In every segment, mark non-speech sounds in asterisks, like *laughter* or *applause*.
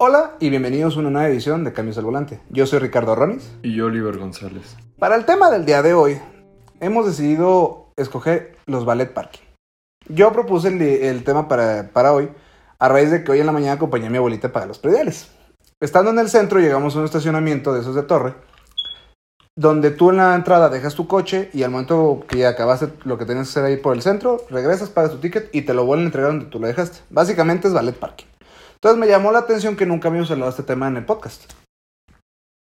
Hola y bienvenidos a una nueva edición de Cambios al Volante. Yo soy Ricardo Ronis. Y yo, Oliver González. Para el tema del día de hoy, hemos decidido escoger los ballet parking. Yo propuse el, el tema para, para hoy a raíz de que hoy en la mañana acompañé a mi abuelita para los prediales. Estando en el centro, llegamos a un estacionamiento de esos de torre, donde tú en la entrada dejas tu coche y al momento que ya acabaste lo que tenías que hacer ahí por el centro, regresas, pagas tu ticket y te lo vuelven a entregar donde tú lo dejaste. Básicamente es ballet parking. Entonces me llamó la atención que nunca habíamos hablado de este tema en el podcast.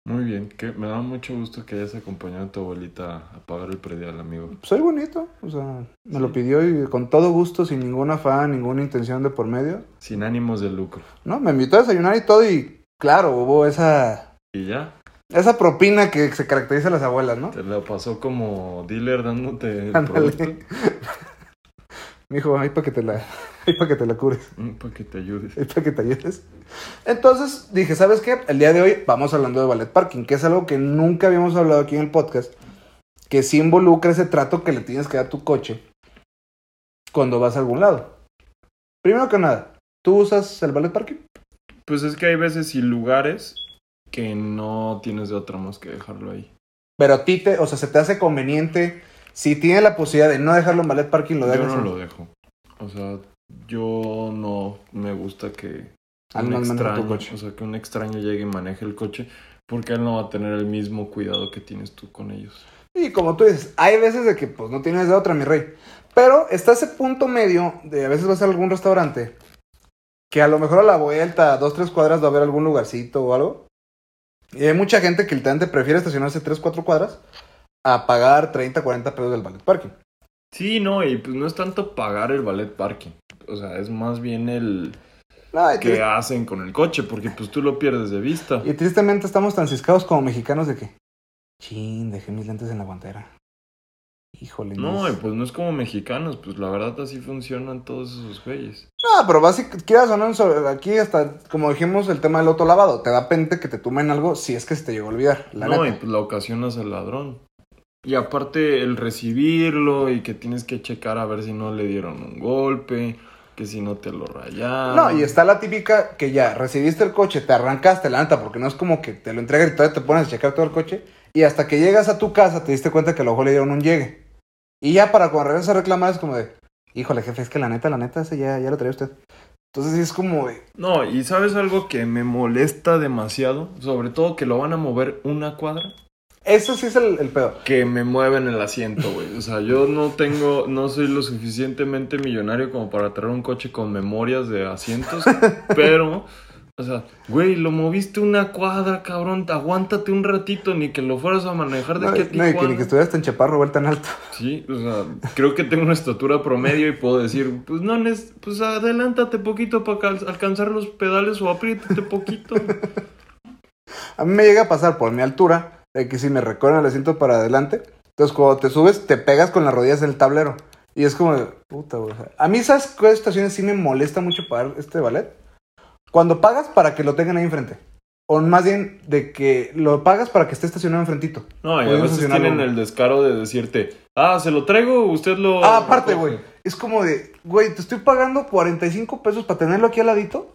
Muy bien, que me da mucho gusto que hayas acompañado a tu abuelita a pagar el predial, amigo. Soy bonito, o sea, me lo pidió y con todo gusto, sin ningún afán, ninguna intención de por medio. Sin ánimos de lucro. No, me invitó a desayunar y todo y claro, hubo esa ¿Y ya? esa propina que se caracteriza a las abuelas, ¿no? Te la pasó como dealer dándote el producto *laughs* Me dijo, ahí para que te la, *laughs* ahí para que te la cures, mm, para que te ayudes. ahí para que te ayudes. Entonces dije, ¿sabes qué? El día de hoy vamos hablando de ballet parking, que es algo que nunca habíamos hablado aquí en el podcast, que sí involucra ese trato que le tienes que dar a tu coche cuando vas a algún lado. Primero que nada, ¿tú usas el ballet parking? Pues es que hay veces y lugares que no tienes de otra más que dejarlo ahí. Pero a ti te, o sea, se te hace conveniente, si tienes la posibilidad de no dejarlo en ballet parking, lo Yo dejas. no en- lo dejo. O sea, yo no me gusta que un maneje tu extraño, coche. o sea, que un extraño llegue y maneje el coche, porque él no va a tener el mismo cuidado que tienes tú con ellos. Y como tú dices, hay veces de que pues no tienes de otra, mi rey. Pero está ese punto medio de a veces vas a algún restaurante que a lo mejor a la vuelta, a dos, tres cuadras va a haber algún lugarcito o algo. Y hay mucha gente que literalmente prefiere estacionarse tres, cuatro cuadras a pagar 30, 40 pesos del ballet parking. Sí, no, y pues no es tanto pagar el ballet parking. O sea, es más bien el No, tris- hacen con el coche, porque pues tú lo pierdes de vista. y tristemente estamos tan ciscados como mexicanos de que, chin, dejé mis lentes en la guantera. Híjole. No, y mis- pues no es como mexicanos, pues la verdad así funcionan todos esos güeyes. No, pero básicamente, quieras o no, sobre- aquí hasta, como dijimos, el tema del auto lavado. Te da pena que te tumen algo si es que se te llegó a olvidar, la no, y pues la ocasionas al ladrón. Y aparte el recibirlo y que tienes que checar a ver si no le dieron un golpe, que si no te lo rayaron. No, y está la típica que ya recibiste el coche, te arrancaste, la neta, porque no es como que te lo entregan y todavía te pones a checar todo el coche. Y hasta que llegas a tu casa te diste cuenta que a lo mejor le dieron un llegue. Y ya para cuando regresas a reclamar es como de, híjole, jefe, es que la neta, la neta, ese ya, ya lo traía usted. Entonces es como de, No, y sabes algo que me molesta demasiado, sobre todo que lo van a mover una cuadra. Eso sí es el, el pedo. que me mueven el asiento, güey. O sea, yo no tengo, no soy lo suficientemente millonario como para traer un coche con memorias de asientos, *laughs* pero, o sea, güey, lo moviste una cuadra, cabrón, aguántate un ratito, ni que lo fueras a manejar de No, a no, que ni que estuvieras tan chaparro, vuelta tan alto. Sí, o sea, creo que tengo una estatura promedio y puedo decir, pues no, pues adelántate poquito para alcanzar los pedales o apriétate poquito. *laughs* A mí me llega a pasar por mi altura, que si me recorren el asiento para adelante, entonces cuando te subes te pegas con las rodillas del tablero. Y es como, de, puta, güey. A mí, ¿sabes qué estaciones sí me molesta mucho pagar este ballet? Cuando pagas para que lo tengan ahí enfrente. O más bien de que lo pagas para que esté estacionado enfrentito. No, y a veces tienen el descaro de decirte, ah, se lo traigo, usted lo... Ah, aparte, recoge". güey. Es como de, güey, te estoy pagando 45 pesos para tenerlo aquí al ladito.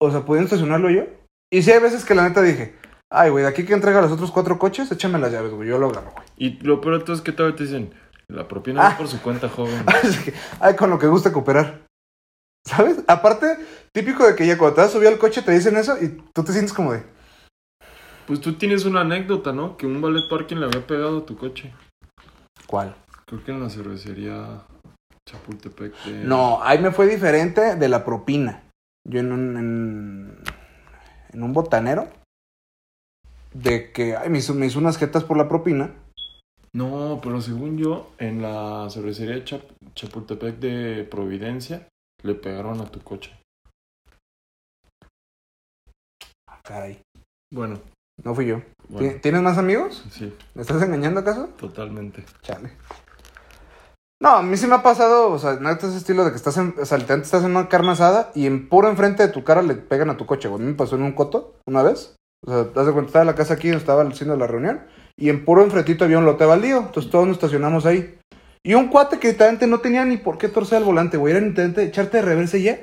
O sea, ¿pudiendo estacionarlo yo? Y sí hay veces que la neta dije, ay, güey, de aquí que entrega los otros cuatro coches, échame las llaves, güey, yo lo agarro, güey. Y lo peor de todo es que todavía te dicen, la propina Ah. es por su cuenta, joven. *laughs* Que, Ay, con lo que gusta cooperar. ¿Sabes? Aparte, típico de que ya cuando te vas a subir al coche te dicen eso y tú te sientes como de, Pues tú tienes una anécdota, ¿no? Que un ballet parking le había pegado a tu coche. ¿cuál? Creo que en la cervecería Chapultepec de... No, ahí me fue diferente de la propina. Yo en un, en, en un botanero, de que, ay, me hizo, me hizo unas jetas por la propina. No, pero según yo, en la cervecería Chap- Chapultepec de Providencia, le pegaron a tu coche. Ah, Caray, Bueno, no fui yo. bueno, ¿Ti- ¿Tienes más amigos? sí, ¿Me estás engañando acaso? totalmente. Chale. No, a mí sí me ha pasado, o sea, no es ese estilo de que estás en, o sea, estás en una carne asada y en puro enfrente de tu cara le pegan a tu coche, güey. A mí me pasó en un coto una vez. O sea, te das de cuenta, estaba la casa aquí donde estaba haciendo la reunión y en puro enfrentito había un lote baldío. Entonces todos nos estacionamos ahí. Y un cuate que literalmente no tenía ni por qué torcer el volante, güey. Era literalmente echarte de reversa y ya.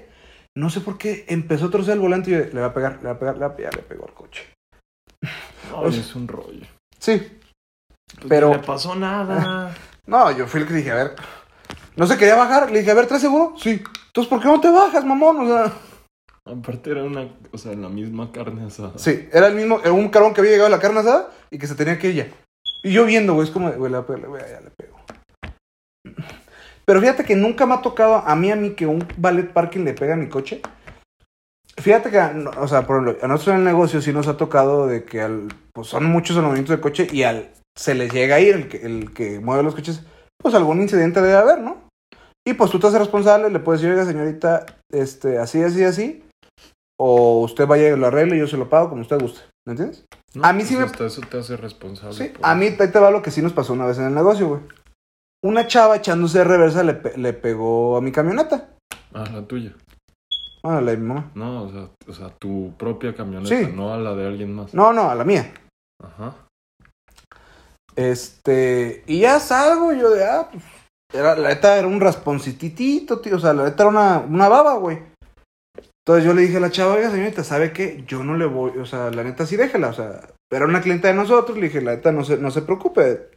No sé por qué empezó a torcer el volante y yo, le va a pegar, le va a pegar, le va a pegar, le pegó al coche. *laughs* Ay, es un rollo. Sí. Pues Pero- No le pasó nada. *laughs* No, yo fui el que dije, a ver. No se quería bajar. Le dije, a ver, ¿traes seguro? Sí. Entonces, ¿por qué no te bajas, mamón? O sea, Aparte era una, o sea, la misma carne asada. sí, era el mismo, era un cabrón que había llegado a la carne asada y que se tenía que ir ya. Y yo viendo, güey, es como, güey, le voy a pegar, güey, ya le pego. Pero fíjate que nunca me ha tocado a mí, a mí, que un ballet parking le pega a mi coche. Fíjate que, o sea, por ejemplo, a nosotros en el negocio sí nos ha tocado de que al, pues son muchos los movimientos de coche y al se les llega a ir el que, el que mueve los coches, pues algún incidente debe haber, ¿no? Y pues tú te haces responsable, le puedes decir, oiga, señorita, este, así, así, así. O usted vaya y lo arregle y yo se lo pago como usted guste. ¿Me entiendes? No, a mí sí pues me- eso te hace responsable. Sí, por- a mí ahí te va lo que sí nos pasó una vez en el negocio, güey. Una chava echándose de reversa le, pe- le pegó a mi camioneta. Ah, la tuya. Bueno, la de mi mamá. No, o sea, o sea, tu propia camioneta, Sí. no a la de alguien más. No, no, a la mía. Ajá. Este, y ya salgo yo de, ah, pues, era, la neta era un rasponcititito, tío, o sea, la neta era una, una baba, güey. Entonces yo le dije a la chava, oiga, señorita, ¿sabe qué? Yo no le voy, o sea, la neta sí déjela, o sea, era una clienta de nosotros, le dije, la neta, no se, no se preocupe.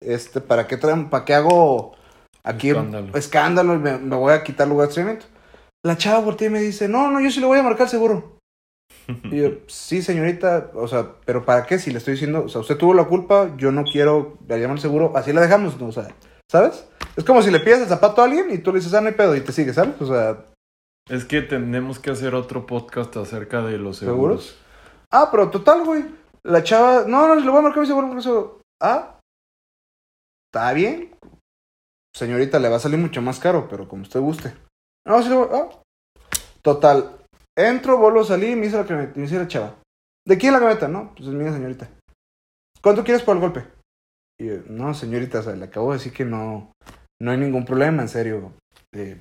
Este, ¿para qué traen, para qué hago aquí Escándalo. escándalo y me, me voy a quitar lugar de estacionamiento? La chava voltea y me dice, no, no, yo sí le voy a marcar seguro. Y yo, sí, señorita, o sea, pero ¿para qué? Si le estoy diciendo, o sea, usted tuvo la culpa, yo no quiero le llamar seguro, así la dejamos, ¿no? O sea, ¿sabes? Es como si le pides el zapato a alguien y tú le dices, ah, no hay pedo, y te sigue, ¿sabes? O sea, Es que tenemos que hacer otro podcast acerca de los ¿Seguros? seguros. ah, pero total, güey. La chava, no, no, le voy a marcar mi seguro, por eso, ah, está bien. Señorita, le va a salir mucho más caro, pero como usted guste. No, sí, le voy, ah. Total, entro, vuelvo a salir y me dice la camioneta, me dice la chava. ¿De quién la camioneta? No, pues es mía, señorita. ¿Cuánto quieres por el golpe? Y yo, no, señorita, o sea, le acabo de decir que no, no hay ningún problema, en serio. Eh,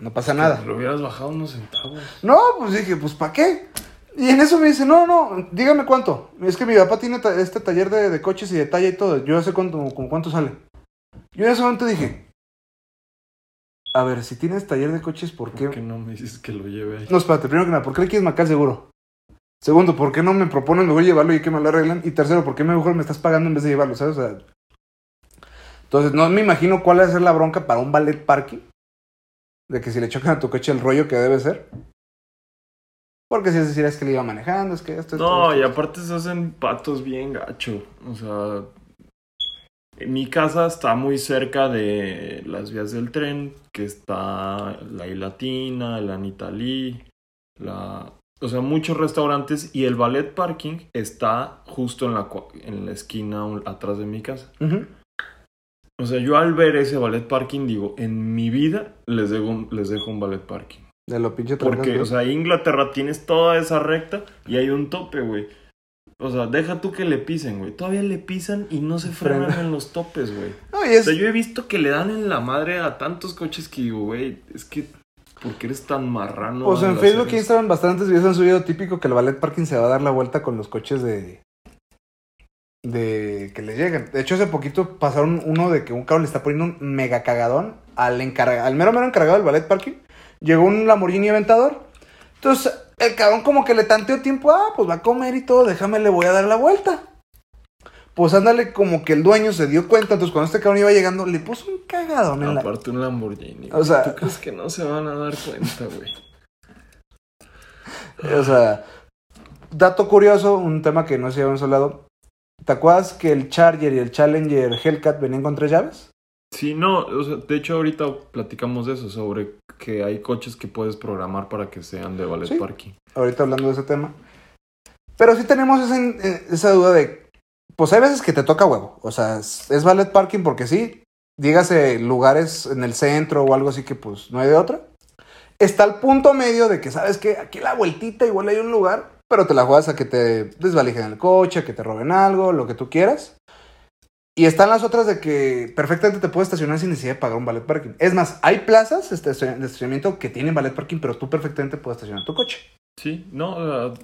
no pasa nada. Lo hubieras bajado unos centavos. No, pues dije, pues ¿para qué? Y en eso me dice, no, no, dígame cuánto. Es que mi papá tiene ta- este taller de, de coches y de talla y todo. Yo ya sé cuánto, con cuánto sale. Yo en ese momento dije, a ver, si tienes taller de coches, ¿por qué? ¿Por qué no me dices que lo lleve ahí? No, espérate, primero que nada, ¿por qué le quieres marcar seguro? Segundo, ¿por qué no me proponen mejor llevarlo y que me lo arreglen? Y tercero, ¿por qué mejor me estás pagando en vez de llevarlo, sabes? O sea, entonces, no me imagino cuál va a ser la bronca para un ballet parking. De que si le chocan a tu coche el rollo que debe ser. Porque si es decir, es que le iba manejando, es que esto, esto, No, esto, y esto. aparte se hacen patos bien gacho. O sea, mi casa está muy cerca de las vías del tren, que está la I Latina, la Nitalí, la... O sea, muchos restaurantes y el ballet parking está justo en la, en la esquina atrás de mi casa. Ujú. O sea, yo al ver ese ballet parking digo, en mi vida les dejo un, les dejo un ballet parking. De lo pinche Porque, o sea, Inglaterra tienes toda esa recta y hay un tope, güey. O sea, deja tú que le pisen, güey. Todavía le pisan y no se frenan Frena. en los topes, güey. No, y O es, sea, yo he visto que le dan en la madre a tantos coches que digo, güey, es que, ¿por qué eres tan marrano? pues al en Facebook e? Instagram bastantes videos han subido típico que el ballet parking se va a dar la vuelta con los coches de de que le llegan. De hecho, hace poquito pasaron uno de que un cabrón le está poniendo un mega cagadón al encargado, al mero mero encargado del ballet parking. Llegó un Lamborghini Aventador. Entonces, el cabrón como que le tanteó tiempo, ah, pues va a comer y todo, déjame, le voy a dar la vuelta. Pues ándale, como que el dueño se dio cuenta, entonces cuando este cabrón iba llegando, le puso un cagadón en la... Aparte un Lamborghini. O sea- ¿Tú crees que no se van a dar cuenta, güey? *laughs* O sea, dato curioso, un tema que no se habíamos hablado. ¿Te acuerdas que el Charger y el Challenger Hellcat venían con tres llaves? Sí, no, o sea, de hecho ahorita platicamos de eso, sobre que hay coches que puedes programar para que sean de ballet Sí. parking. Ahorita hablando de ese tema. Pero sí tenemos esa, eh, esa duda de, pues hay veces que te toca huevo. O sea, es, es ballet parking porque sí, dígase lugares en el centro o algo así que pues no hay de otra. Está el punto medio de que, ¿sabes que Aquí la vueltita igual hay un lugar, pero te la juegas a que te desvalijen el coche, a que te roben algo, lo que tú quieras. Y están las otras de que perfectamente te puedes estacionar sin necesidad de pagar un ballet parking. Es más, hay plazas este, de estacionamiento que tienen ballet parking, pero tú perfectamente puedes estacionar tu coche. Sí, no,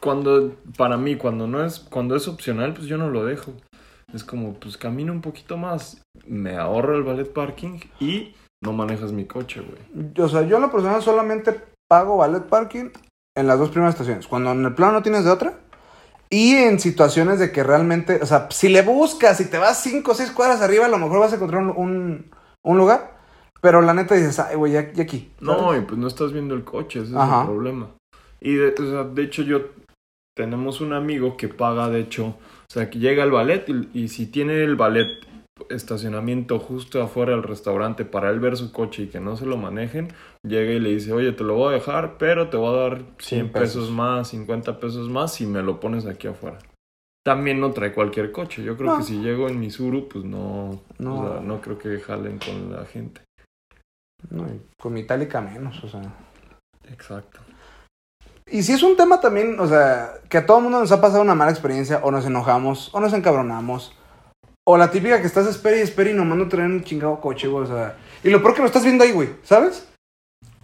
cuando, para mí, cuando no es, cuando es opcional, pues yo no lo dejo. Es como, pues camino un poquito más, me ahorro el ballet parking y no manejas mi coche, güey. O sea, yo en lo personal solamente pago valet parking en las dos primeras estaciones. Cuando en el plano no tienes de otra. Y en situaciones de que realmente, o sea, si le buscas, si te vas cinco o seis cuadras arriba, a lo mejor vas a encontrar un, un, un lugar. Pero la neta dices, ay, güey, ya, ya aquí. No, y pues no estás viendo el coche, ese es el problema. Y de, o sea, de hecho yo tenemos un amigo que paga, de hecho, o sea, que llega al ballet y, y si tiene el ballet estacionamiento justo afuera del restaurante para él ver su coche y que no se lo manejen, llega y le dice, oye, te lo voy a dejar, pero te voy a dar 100 100 pesos. más, 50 pesos más si me lo pones aquí afuera. También no trae cualquier coche. Yo creo No. que si llego en Misuru, pues no, No. o sea, no creo que jalen con la gente. No, y con mi itálica menos, o sea. Exacto. Y si es un tema también, o sea, que a todo mundo nos ha pasado una mala experiencia, o nos enojamos, o nos encabronamos. O la típica que estás espera y espera y nomás no traen un chingado coche, güey, o sea. Y lo peor que lo estás viendo ahí, güey, ¿sabes?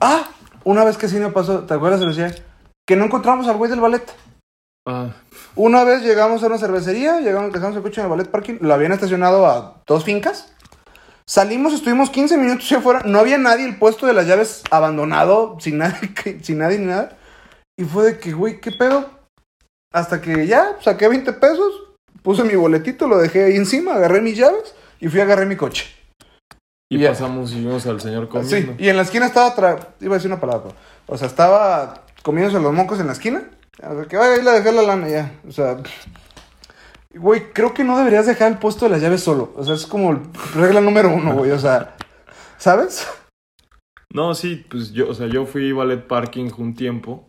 Ah, una vez que sí me pasó, ¿te acuerdas, Lucía? Que no encontramos al güey del ballet. Ah, Una vez llegamos a una cervecería, llegamos, dejamos el coche en el ballet parking, lo habían estacionado a dos fincas. Salimos, estuvimos 15 minutos hacia afuera, no había nadie, el puesto de las llaves abandonado, sin nadie, *laughs* sin nadie ni nada. Y fue de que, güey, ¿qué pedo? Hasta que ya saqué 20 pesos, puse mi boletito, lo dejé ahí encima, agarré mis llaves y fui a agarrar mi coche. y pasamos y vimos al señor Sí, comiendo. y en la esquina estaba, tra- iba a decir una palabra, pero- o sea, estaba comiéndose los mocos en la esquina. O sea, que vaya, ahí la dejé la lana ya. O sea, güey, creo que no deberías dejar el puesto de las llaves solo. O sea, es como regla número uno, güey. O sea, ¿sabes? No, sí, pues yo, o sea, yo fui ballet parking un tiempo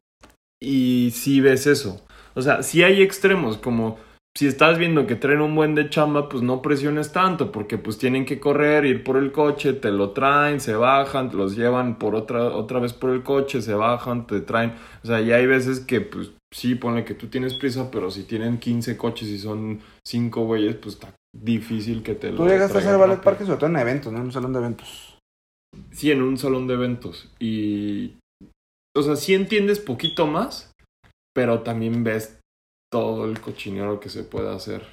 y sí ves eso. O sea, sí hay extremos, como si estás viendo que traen un buen de chamba, pues no presiones tanto, porque pues tienen que correr, ir por el coche, te lo traen, se bajan, te los llevan por otra, otra vez por el coche, se bajan, te traen. O sea, y hay veces que pues sí, ponle que tú tienes prisa, pero si tienen 15 coches y son 5 güeyes, pues está difícil que te lo Tú llegaste a hacer ballet parking sobre todo en eventos, ¿no? En un salón de eventos. Sí, en un salón de eventos. Y. O sea, sí entiendes poquito más, pero también ves todo el cochinero que se puede hacer.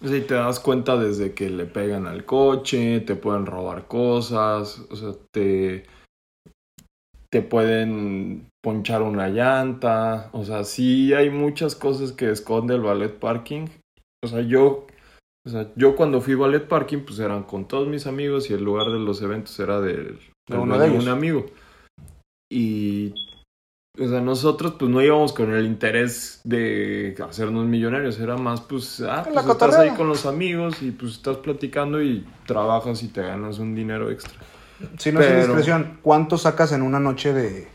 O sea, y te das cuenta desde que le pegan al coche, te pueden robar cosas, o sea, te. te pueden ponchar una llanta. O sea, sí hay muchas cosas que esconde el ballet parking. O sea, yo o sea, yo cuando fui ballet parking, pues eran con todos mis amigos y el lugar de los eventos era del, De uno de ellos. un amigo. Y, o sea, nosotros pues no íbamos con el interés de hacernos millonarios, era más pues, ah, pues estás ahí con los amigos y pues estás platicando y trabajas y te ganas un dinero extra. Si no es Pero- indiscreción, ¿cuánto sacas en una noche de.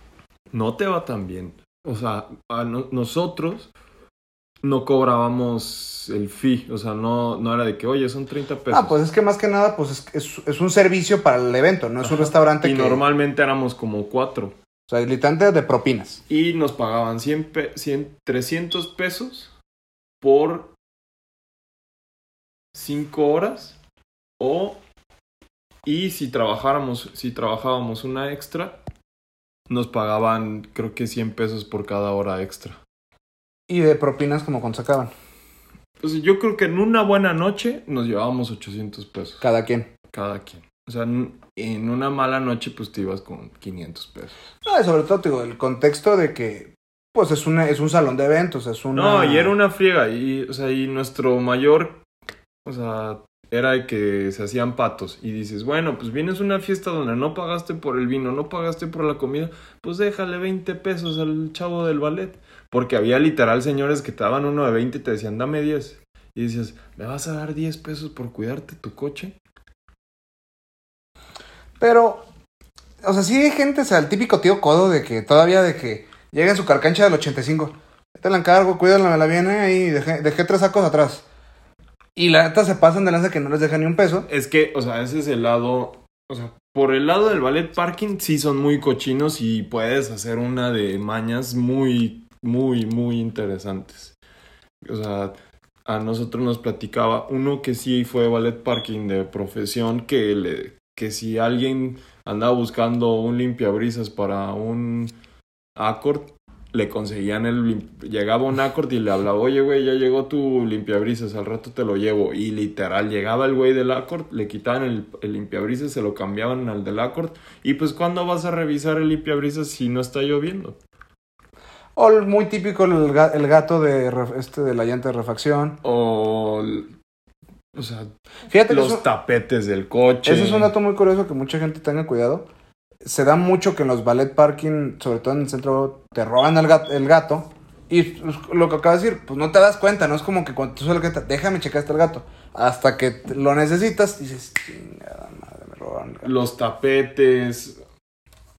No te va tan bien. O sea, a no- nosotros no cobrábamos el fee, o sea, no, no era de que, oye, son 30 pesos. Ah, pues es que más que nada, pues es, es, es un servicio para el evento, no es un restaurante Y que. normalmente éramos como cuatro. O sea, literalmente de propinas. Y nos pagaban 100, pe- 100 300 pesos por 5 horas. O, y si trabajáramos, si trabajábamos una extra, nos pagaban creo que 100 pesos por cada hora extra. Y de propinas como cuando sacaban. Entonces yo creo que en una buena noche nos llevábamos 800 pesos Cada quien. cada quien. O sea, en una mala noche pues te ibas con 500 pesos. No, y sobre todo, te digo, el contexto de que, pues es, una, es un salón de eventos, es una... No, y era una friega. Y, o sea, y nuestro mayor, o sea, era de que se hacían patos. Y dices, bueno, pues vienes a una fiesta donde no pagaste por el vino, no pagaste por la comida, pues déjale 20 pesos al chavo del ballet. Porque había literal señores que te daban uno de 20 y te decían, dame 10. Y dices, ¿me vas a dar 10 pesos por cuidarte tu coche? Pero, o sea, sí hay gente, o sea, el típico tío codo de que todavía de que llega en su carcancha del 85. Te la encargo, cuídala, me la viene ahí, dejé, dejé tres sacos atrás. Y la neta se pasan de lanza que no les deja ni un peso. Es que, o sea, ese es el lado. O sea, por el lado del ballet parking sí son muy cochinos y puedes hacer una de mañas muy, muy, muy interesantes. O sea, a nosotros nos platicaba uno que sí fue ballet parking de profesión que le que si alguien andaba buscando un limpiabrisas para un accord le conseguían el... Llegaba un accord y le hablaba, oye, güey, ya llegó tu limpiabrisas, al rato te lo llevo. Y literal, llegaba el güey del accord, le quitaban el, el limpiabrisas, se lo cambiaban al del accord. Y pues, ¿cuándo vas a revisar el limpiabrisas si no está lloviendo? O muy típico el, ga- el gato de, este, de la llanta de refacción. O... O sea, Fíjate los eso, tapetes del coche. ese es un dato muy curioso que mucha gente tenga cuidado. Se da mucho que en los ballet parking, sobre todo en el centro, te roban el gato. El gato y pues, lo que acabas de decir, pues no te das cuenta, no es como que cuando tú sueles que déjame checar hasta el gato. Hasta que lo necesitas, dices, chingada madre, me robaron el gato. los tapetes,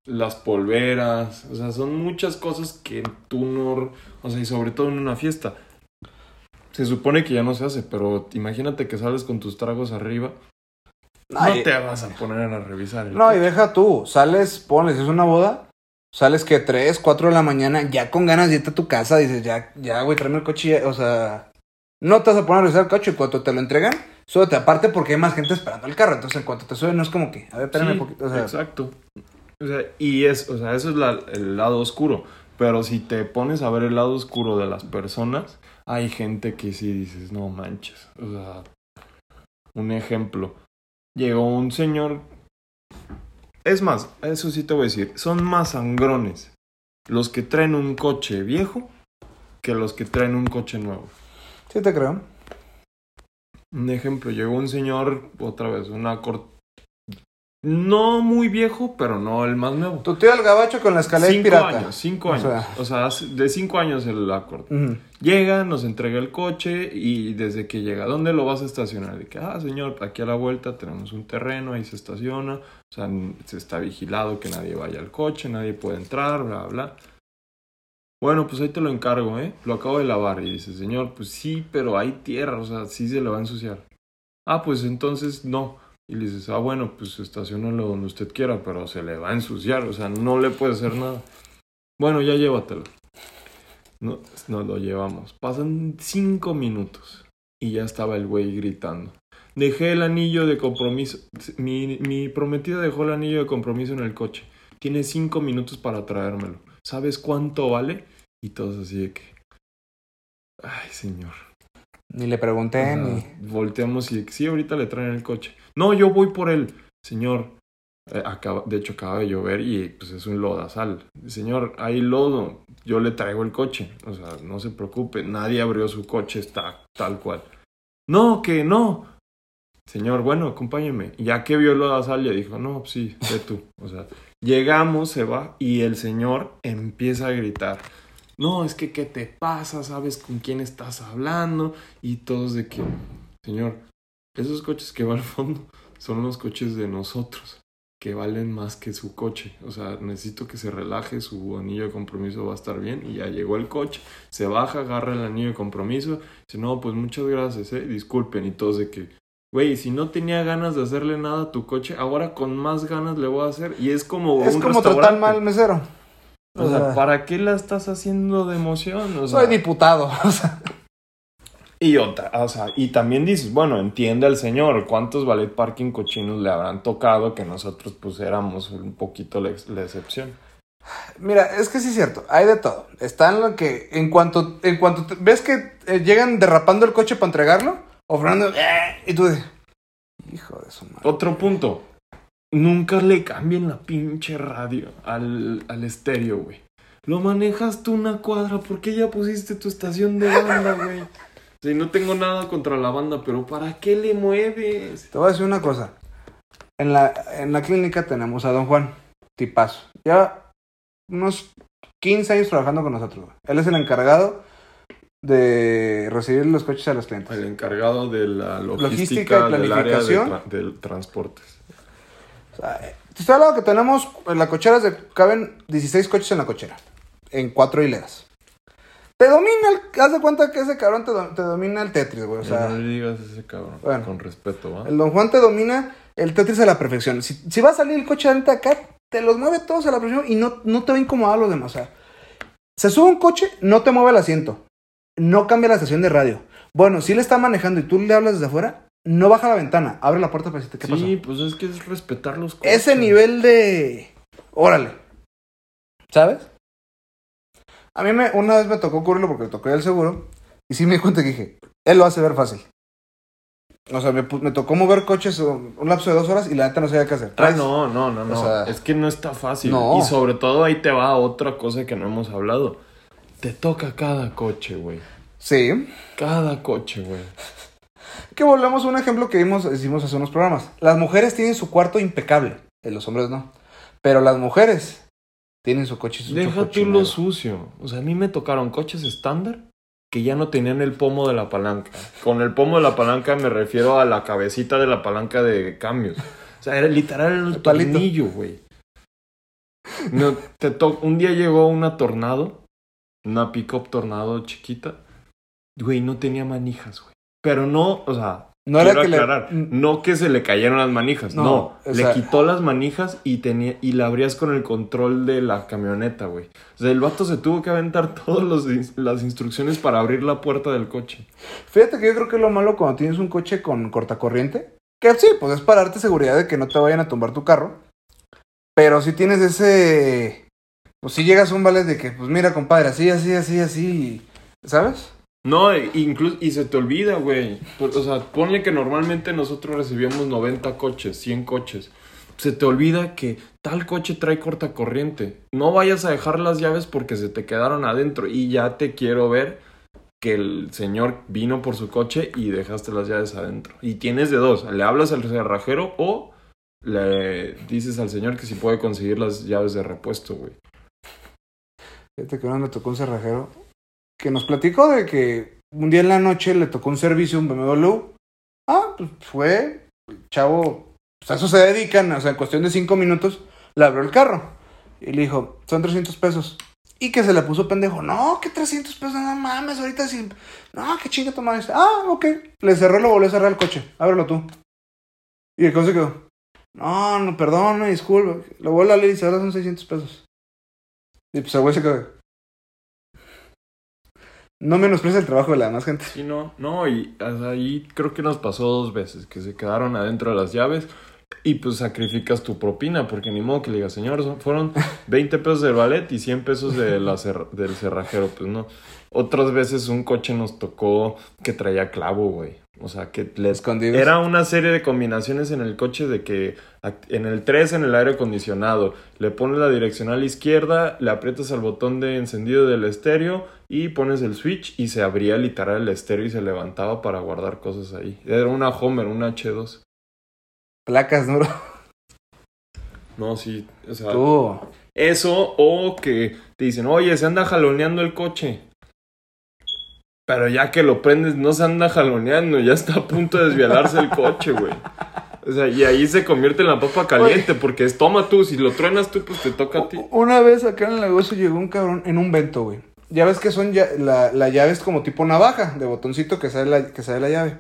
las polveras, o sea, son muchas cosas que tú no, o sea, y sobre todo en una fiesta. Se supone que ya no se hace, pero imagínate que sales con tus tragos arriba, No, no y- te vas a poner a revisar el No, y deja tú, sales, pones, es una boda, sales que 3, 4 de la mañana, ya con ganas de irte a tu casa, dices, ya, ya, güey, tráeme el coche, ya", o sea, no te vas a poner a revisar el coche y cuando te lo entregan, súbete aparte porque hay más gente esperando el carro, entonces en cuanto te suben no es como que, a ver, espérame Sí, un poquito, o sea, exacto. O sea, y es, o sea, eso es la- el lado oscuro. Pero si te pones a ver el lado oscuro de las personas, hay gente que sí dices, no manches. O sea, un ejemplo. Llegó un señor. Es más, eso sí te voy a decir, son más sangrones los que traen un coche viejo que los que traen un coche nuevo. sí te creo. Un ejemplo, llegó un señor, otra vez, una cort... No muy viejo, pero no el más nuevo. Tu tío el gabacho con la escalera Cinco pirata. años, cinco O años. sea. O sea, de cinco años el Accord. Llega, nos entrega el coche y desde que llega, ¿dónde lo vas a estacionar? De que, ah, señor, aquí a la vuelta tenemos un terreno, ahí se estaciona. O sea, se está vigilado que nadie vaya al coche, nadie puede entrar, bla, bla. Bueno, pues ahí te lo encargo, ¿eh? Lo acabo de lavar. Y dice, señor, pues sí, pero hay tierra, o sea, sí se le va a ensuciar. Ah, pues entonces no. Y le dices, ah, bueno, pues estacionalo donde usted quiera, pero se le va a ensuciar, o sea, no le puede hacer nada. Bueno, ya llévatelo. No, nos lo llevamos. Pasan cinco minutos y ya estaba el güey gritando. Dejé el anillo de compromiso. Mi, mi prometida dejó el anillo de compromiso en el coche. Tiene cinco minutos para traérmelo. ¿Sabes cuánto vale? Y todos así de que. Ay, señor. Ni le pregunté, ni... Volteamos y sí, ahorita le traen el coche. No, yo voy por él. Señor, eh, de hecho acaba de llover y pues es un lodazal. Señor, hay lodo. Yo le traigo el coche. O sea, no se preocupe. Nadie abrió su coche, está tal cual. No, que no. Señor, bueno, acompáñeme. Ya que vio el lodazal, ya dijo, no, pues sí, ve tú. O sea, llegamos, se va y el señor empieza a gritar. No, es que, ¿qué te pasa? ¿Sabes con quién estás hablando? Y todos de que, señor, esos coches que va al fondo *laughs* son los coches de nosotros, que valen más que su coche. O sea, necesito que se relaje, su anillo de compromiso va a estar bien. Y ya llegó el coche, se baja, agarra el anillo de compromiso. Dice, no, pues muchas gracias, eh, disculpen. Y todos de que, güey, si no tenía ganas de hacerle nada a tu coche, ahora con más ganas le voy a hacer. Y es como Es un como tratar mal al mesero. O sea, ¿para qué la estás haciendo de emoción? O sea, Soy diputado, *laughs* o sea... y otra, o sea, y también dices, bueno, entiende el señor, ¿cuántos ballet parking cochinos le habrán tocado que nosotros pues éramos un poquito la, ex- la excepción? Mira, es que sí es cierto, hay de todo. Está en lo que, en cuanto, en cuanto te- ves que eh, llegan derrapando el coche para entregarlo, o frenando, ¡eh! y tú de, hijo de su madre. Otro punto, nunca le cambien la pinche radio al, al estéreo, güey. Lo manejas tú una cuadra, ¿por qué ya pusiste tu estación de banda, güey? Y no tengo nada contra la banda, pero ¿para qué le mueves? Te voy a decir una cosa. En la, en la clínica tenemos a don Juan, tipazo. Ya unos 15 años trabajando con nosotros. güey. Él es el encargado de recibir los coches a los clientes. El encargado de la Logística logística, y del área de, planificación. tra- del transportes. O sea, eh, te estoy hablando que tenemos en la cochera, de, caben 16 coches en la cochera, en cuatro hileras. Te domina el, haz de cuenta que ese cabrón te, do- te domina el Tetris, güey. O sea, no le digas ese cabrón, Bueno. con respeto, ¿va? el Don Juan te domina el Tetris a la perfección. Si, si va a salir el coche ahorita acá, te los mueve todos a la perfección y no, no te va a incomodar a los demás. O sea, se sube un coche, no te mueve el asiento. No cambia la estación de radio. Bueno, si le está manejando y tú le hablas desde afuera, no baja la ventana, abre la puerta para decirte qué sí, pasó. pues es que es respetar los coches. Ese nivel de... Órale. ¿Sabes? A mí me, una vez me tocó cubrirlo porque le tocó el seguro. Y sí me di cuenta que dije, él lo hace ver fácil. O sea, me, tocó mover coches un, un lapso de dos horas y la neta no sabía qué hacer. Ah, no, no, no, no. o sea- es que no está fácil. No. Y sobre todo ahí te va otra cosa que no hemos hablado. Te toca cada coche, güey. Sí. Cada coche, güey. Que volvemos a un ejemplo que vimos, hicimos hace unos programas. Las mujeres tienen su cuarto impecable. eh, Los hombres no. Pero las mujeres tienen su coche su Deja tú lo sucio. O sea, a mí me tocaron coches estándar que ya no tenían el pomo de la palanca. Con el pomo de la palanca me refiero a la cabecita de la palanca de cambios. O sea, era literal el tornillo, güey. No, te to- un día llegó una tornado, una pick-up tornado chiquita. Güey, no tenía manijas, güey. Pero no, o sea, No era quiero que le- aclarar, no que se le cayeron las manijas, No, le sea- quitó las manijas y tenía y la abrías con el control de la camioneta, güey. O sea, el vato se tuvo que aventar *laughs* todas las instrucciones para abrir la puerta del coche. Fíjate que yo creo que es lo malo cuando tienes un coche con cortacorriente. Que sí, pues es para darte seguridad de que no te vayan a tumbar tu carro. Pero si tienes ese. Pues si llegas a un vale de que, pues mira, compadre, así, así, así, así. ¿Sabes? No, incluso, y se te olvida, güey. O sea, ponle que normalmente nosotros recibíamos 90 coches, 100 coches. Se te olvida que tal coche trae cortacorriente. No vayas a dejar las llaves porque se te quedaron adentro. Y ya te quiero ver que el señor vino por su coche y dejaste las llaves adentro. Y tienes de dos. Le hablas al cerrajero o le dices al señor que si puede conseguir las llaves de repuesto, güey. Fíjate que vez me tocó un cerrajero que nos platicó de que un día en la noche le tocó un servicio un BMW. Ah, pues fue, chavo, pues a eso se dedican, o sea, en cuestión de cinco minutos, le abrió el carro. Y le dijo, son 300 pesos. Y que se le puso pendejo, no, que 300 pesos, no mames, ahorita sí. No, que chinga tu madre. Ah, ok. Le cerró, lo volvió a cerrar el coche. Ábrelo tú. Y el coche quedó. No, no, perdón, me disculpo. Lo vuelvo a leer y dice, ahora son 600 pesos. Y pues el güey se quedó. No menosprecia el trabajo de la demás gente. Sí, no, no, y ahí creo que nos pasó dos veces, que se quedaron adentro de las llaves y pues sacrificas tu propina, porque ni modo que le digas, señor, fueron *laughs* 20 pesos del ballet y 100 pesos de la cer- del cerrajero, pues no. Otras veces un coche nos tocó que traía clavo, güey. O sea, que le Escondidos. Era una serie de combinaciones en el coche de que en el 3 en el aire acondicionado le pones la direccional izquierda, le aprietas al botón de encendido del estéreo y pones el switch y se abría literal el estéreo y se levantaba para guardar cosas ahí. Era una Homer, una H2. Placas, ¿no? No, sí, o sea, Tú. eso o que te dicen, oye, se anda jaloneando el coche. Pero ya que lo prendes, no se anda jaloneando, ya está a punto de desvialarse el coche, güey. O sea, y ahí se convierte en la papa caliente, porque es toma tú, si lo truenas tú, pues te toca a ti. Una vez acá en el negocio llegó un cabrón en un vento, güey. Ya ves que son ya, la, la llave es como tipo navaja, de botoncito que sale, la, que sale la llave.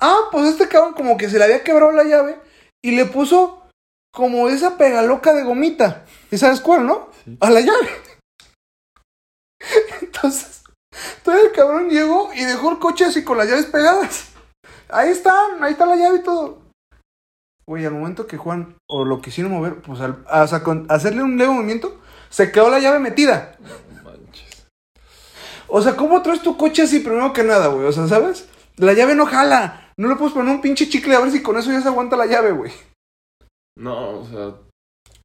Ah, pues este cabrón como que se le había quebrado la llave y le puso como esa pegaloca de gomita. ¿Y sabes cuál, no? Sí. A la llave. *laughs* Entonces, todo el cabrón llegó y dejó el coche así con las llaves pegadas. Ahí están, ahí está la llave y todo. Güey, al momento que Juan o lo quisieron mover, pues al con hacerle un leve movimiento, se quedó la llave metida. O sea, ¿cómo traes tu coche así primero que nada, güey? O sea, ¿sabes? La llave no jala. No le puedes poner un pinche chicle a ver si con eso ya se aguanta la llave, güey. No, o sea,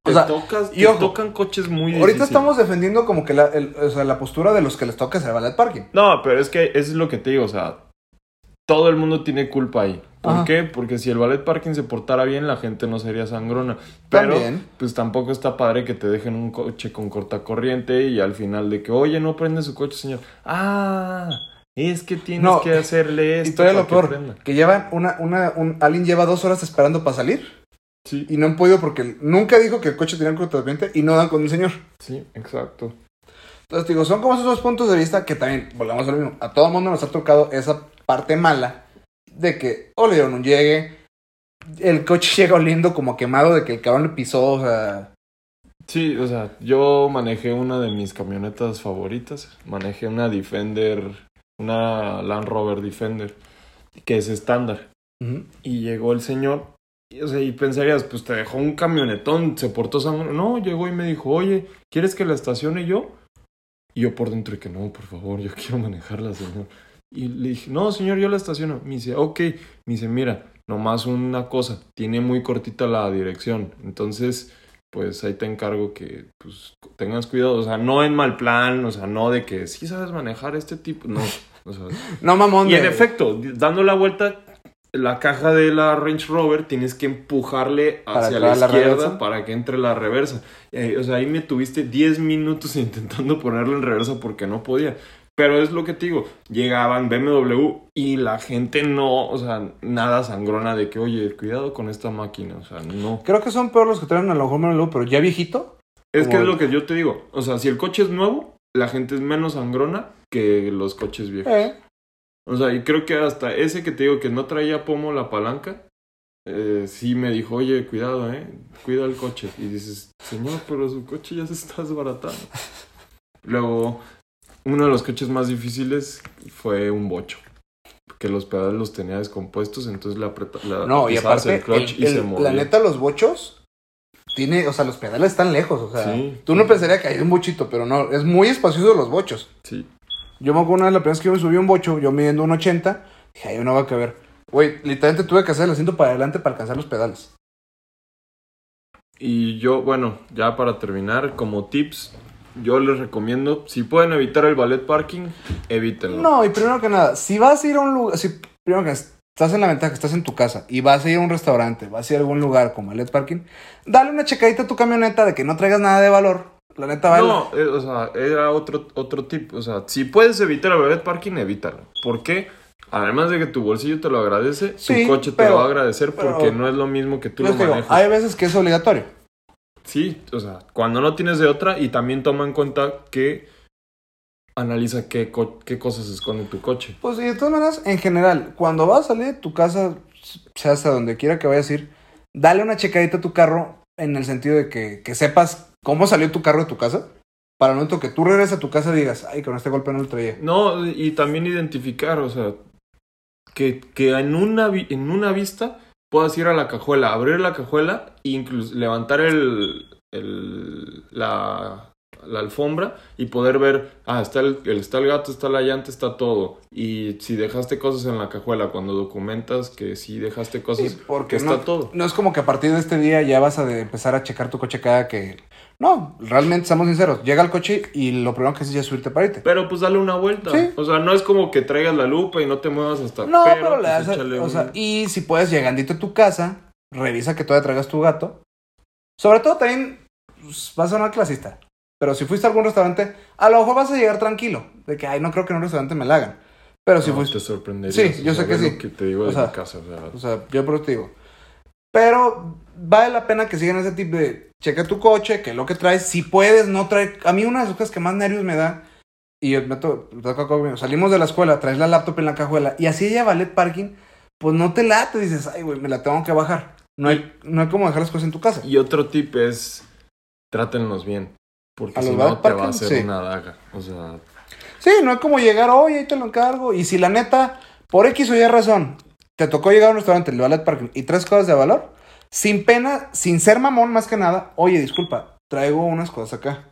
O sea, tocas, y ojo, tocan coches muy Ahorita difíciles. estamos defendiendo como que la, el- o sea, la postura de los que les toca hacer ballet parking. No, pero es que eso es lo que te digo, o sea, todo el mundo tiene culpa ahí. ¿Por Ajá. qué? Porque si el ballet parking se portara bien, la gente no sería sangrona. Pero, También. pues tampoco está padre que te dejen un coche con cortacorriente y al final de que, oye, no prende su coche, señor. Ah, es que tienes No, que hacerle esto. Y todavía lo que llevan una, una, un, alguien lleva dos horas esperando para salir Sí, y no han podido porque nunca dijo que el coche tenía cortacorriente y no dan con un señor. sí, exacto. Entonces, digo, son como esos dos puntos de vista que también, volvamos a lo mismo, a todo el mundo nos ha tocado esa parte mala de que o le dieron un llegue, el coche *laughs* llega oliendo como quemado de que el cabrón le pisó, o sea, Sí, o sea, yo manejé una de mis camionetas favoritas. Manejé una Defender, una Land Rover Defender, que es estándar. Y llegó el señor, y, o sea, y pensarías, pues te dejó un camionetón, se portó sangre. No, llegó y me dijo, oye, ¿quieres que la estacione yo? Y yo por dentro de que no, por favor, yo *laughs* quiero manejarla, señor. Y le dije, no, señor, yo la estaciono. Me dice, ok. Me dice, mira, nomás una cosa, tiene muy cortita la dirección. Entonces, pues ahí te encargo que pues, tengas cuidado. O sea, no en mal plan, o sea, no de que sí sabes manejar este tipo. No, o sea. *laughs* No, mamón. y en de- efecto, dando la vuelta, la caja de la Range Rover tienes que empujarle hacia la izquierda para que entre la reversa. Eh, o sea, ahí me tuviste 10 minutos *laughs* intentando ponerlo en reversa porque no podía. Pero es lo que te digo, llegaban BMW y la gente no, o sea, nada sangrona de que, oye, cuidado con esta máquina, o sea, no. Creo que son peor los que traen a lo mejor BMW, pero ya viejito. Es que es lo que yo te digo, o sea, si el coche es nuevo, la gente es menos sangrona que los coches viejos. Eh, O sea, y creo que hasta ese que te digo que no traía pomo la palanca, eh, sí me dijo, oye, cuidado, eh, cuida el coche. Y dices, señor, pero su coche ya se está desbaratando. *laughs* Luego, uno de los coches más difíciles fue un bocho. Que los pedales los tenía descompuestos, entonces la, No, y aparte, el clutch el- y el- se movía. la neta, los bochos, tiene, o sea, los pedales están lejos, o sea, Sí. tú no pensarías que hay un bochito, pero no, es muy espacioso los bochos. Sí. Yo me acuerdo una vez la primera vez que yo me subí un bocho, yo midiendo un 80, dije, ahí no va a caber. Güey, literalmente tuve que hacer el asiento para adelante para alcanzar los pedales. Y yo, bueno, ya para terminar, como tips, yo les recomiendo, si pueden evitar el ballet parking, evítenlo. No, y primero que nada, si vas a ir a un lugar, si primero que estás en la ventaja, estás en tu casa y vas a ir a un restaurante, vas a ir a algún lugar como el Parking, dale una checadita a tu camioneta de que no traigas nada de valor. La neta vale. No, eh, o sea, era otro, otro tip. O sea, si puedes evitar el ballet parking, evítalo. ¿Por qué? Además de que tu bolsillo te lo agradece, Sí, tu coche te lo va a agradecer porque no es lo mismo que tú lo digo, manejas. hay veces que es obligatorio. Sí, o sea, cuando no tienes de otra y también toma en cuenta que analiza qué, co- qué cosas esconde tu coche. Pues y de todas maneras, en general, cuando vas a salir de tu casa, sea hasta donde quiera que vayas a ir, dale una checadita a tu carro en el sentido de que, que sepas cómo salió tu carro de tu casa. Para el momento que tú regreses a tu casa digas, ay, con este golpe no lo traía. No, y también identificar, o sea, que, que en, una, en una vista puedas ir a la cajuela, abrir la cajuela e incluso levantar el, el, la, la alfombra y poder ver, ah, está el, está el gato, está la llanta, está todo. Y si dejaste cosas en la cajuela, cuando documentas que sí dejaste cosas, Sí, porque que está no, todo. no es como que a partir de este día ya vas a de- empezar a checar tu coche cada que... No, realmente, seamos sinceros, llega el coche y lo primero que haces es subirte para irte. Pero pues dale una vuelta. Sí. O sea, no es como que traigas la lupa y no te muevas hasta... No, pero, le pues, das... échale o un- sea, y si puedes, llegandito a tu casa, revisa que todavía traigas tu gato. Sobre todo también pues, vas a sonar clasista. Pero si fuiste a algún restaurante, a lo mejor vas a llegar tranquilo. De que, ay, no creo que en un restaurante me la hagan. Pero si No, fuiste... te sorprendería. Sí, yo sé que sí. Que te digo O de sea, mi casa, o sea, O sea, yo por eso te digo. Pero vale la pena que sigan ese tipo de checa tu coche, que lo que traes, si puedes, no trae. A mí una de las cosas que más nervios me da, y yo me to- salimos de la escuela, traes la laptop en la cajuela, y así ella valet parking, pues no te late, dices, ay, güey, me la tengo que bajar. No hay, no hay como dejar las cosas en tu casa. Y otro tip es, trátenlos bien. Porque ¿A si no, te va a hacer Sí. una daga. O sea, Sí, no hay como llegar, oye, ahí te lo encargo. Y si la neta, por X o Y razón, te tocó llegar a un restaurante, el valet parking, y tres cosas de valor, sin pena, sin ser mamón más que nada, oye, disculpa, traigo unas cosas acá.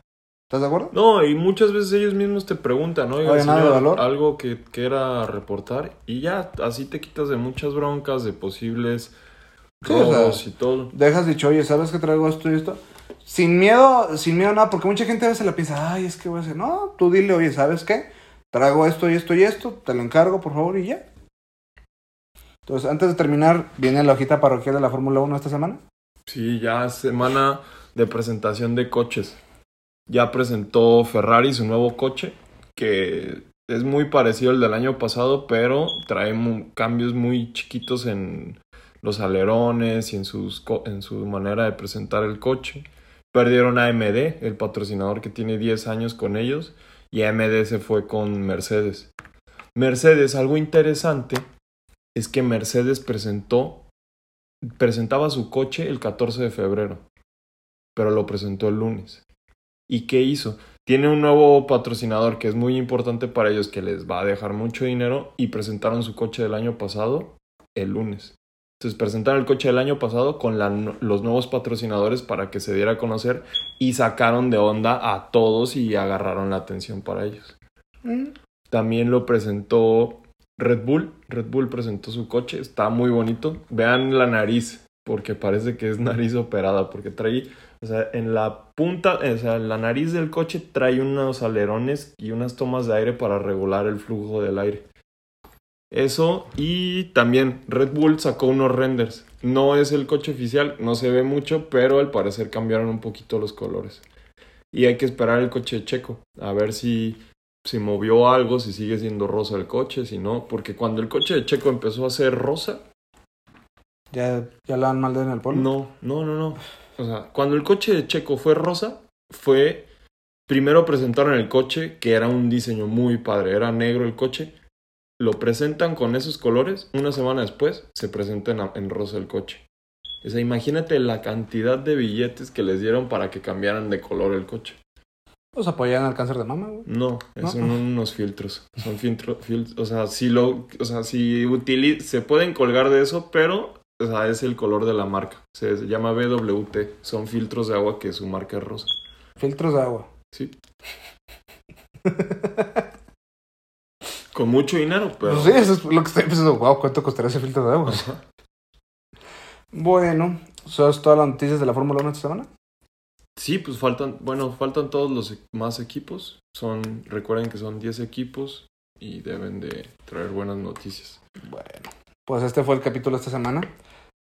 ¿Estás de acuerdo? no, y muchas veces ellos mismos te preguntan, oiga, Oye, nada de señor, valor. algo que quiera reportar. Y ya, así te quitas de muchas broncas, de posibles Sí, o sea, robos y todo. Dejas dicho, oye, ¿sabes que traigo esto y esto? Sin miedo, sin miedo a nada, porque mucha gente a veces la piensa, ay, es que voy a hacer. No, tú dile, oye, ¿sabes qué? Traigo esto y esto y esto, te lo encargo, por favor, y ya. Entonces, antes de terminar, viene la hojita parroquial de la Fórmula 1 esta semana. Sí, ya semana de presentación de coches. Ya presentó Ferrari su nuevo coche, que es muy parecido al del año pasado, pero trae cambios muy chiquitos en los alerones y en, en su manera de presentar el coche. Perdieron a AMD, el patrocinador que tiene 10 años con ellos, y AMD se fue con Mercedes. Mercedes, algo interesante, es que Mercedes presentó presentaba su coche el 14 de febrero, pero lo presentó el lunes. ¿Y qué hizo? Tiene un nuevo patrocinador que es muy importante para ellos, que les va a dejar mucho dinero, y presentaron su coche del año pasado el lunes. Entonces presentaron el coche del año pasado con la- los nuevos patrocinadores para que se diera a conocer y sacaron de onda a todos y agarraron la atención para ellos. Mm. También lo presentó Red Bull. Red Bull presentó su coche, está muy bonito. Vean la nariz, porque parece que es *laughs* nariz operada, porque trae, o sea, en la punta, o sea, en la nariz del coche trae unos alerones y unas tomas de aire para regular el flujo del aire. Eso y también Red Bull sacó unos renders. No es el coche oficial, no se ve mucho, pero al parecer cambiaron un poquito los colores. Y hay que esperar el coche Checo, a ver si si movió algo, si sigue siendo rosa el coche, si no, porque cuando el coche de Checo empezó a ser rosa, ¿Ya, ya la han mal en el polo? no, no, no, no. O sea, cuando el coche de Checo fue rosa, fue primero presentaron el coche que era un diseño muy padre, era negro el coche. Lo presentan con esos colores, una semana después se presenta en, en rosa el coche. O sea, imagínate la cantidad de billetes que les dieron para que cambiaran de color el coche. Pues apoyan al cáncer de mama, güey. No, No. son unos filtros. Son filtros, o sea, si lo, o sea, si utili- se pueden colgar de eso, pero, o sea, es el color de la marca. Se llama BWT. Son filtros de agua que su marca es rosa. Filtros de agua. Sí. Con mucho dinero, pero. Pues sí, eso es lo que estoy pensando. Wow, ¿cuánto costaría ese filtro de agua? Ajá. Bueno, ¿eso es todas las noticias de la Fórmula 1 esta semana? Sí, pues faltan, bueno, faltan todos los e- más equipos. Son, recuerden que son 10 equipos y deben de traer buenas noticias. Bueno, pues este fue el capítulo de esta semana.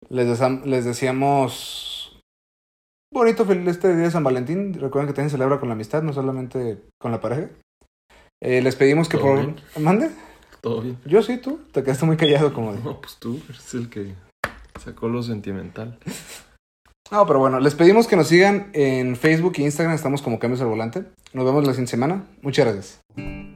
Les, les decíamos bonito fel- este día de San Valentín. Recuerden que también celebra con la amistad, no solamente con la pareja. Eh, les pedimos que ¿Todo por... bien? ¿Mande? ¿Todo bien? Yo sí, tú. Te quedaste muy callado como de... No, pues tú eres el que sacó lo sentimental. *laughs* No, pero bueno, les pedimos que nos sigan en Facebook e Instagram. Estamos como Cambios al Volante. Nos vemos la siguiente semana. Muchas gracias.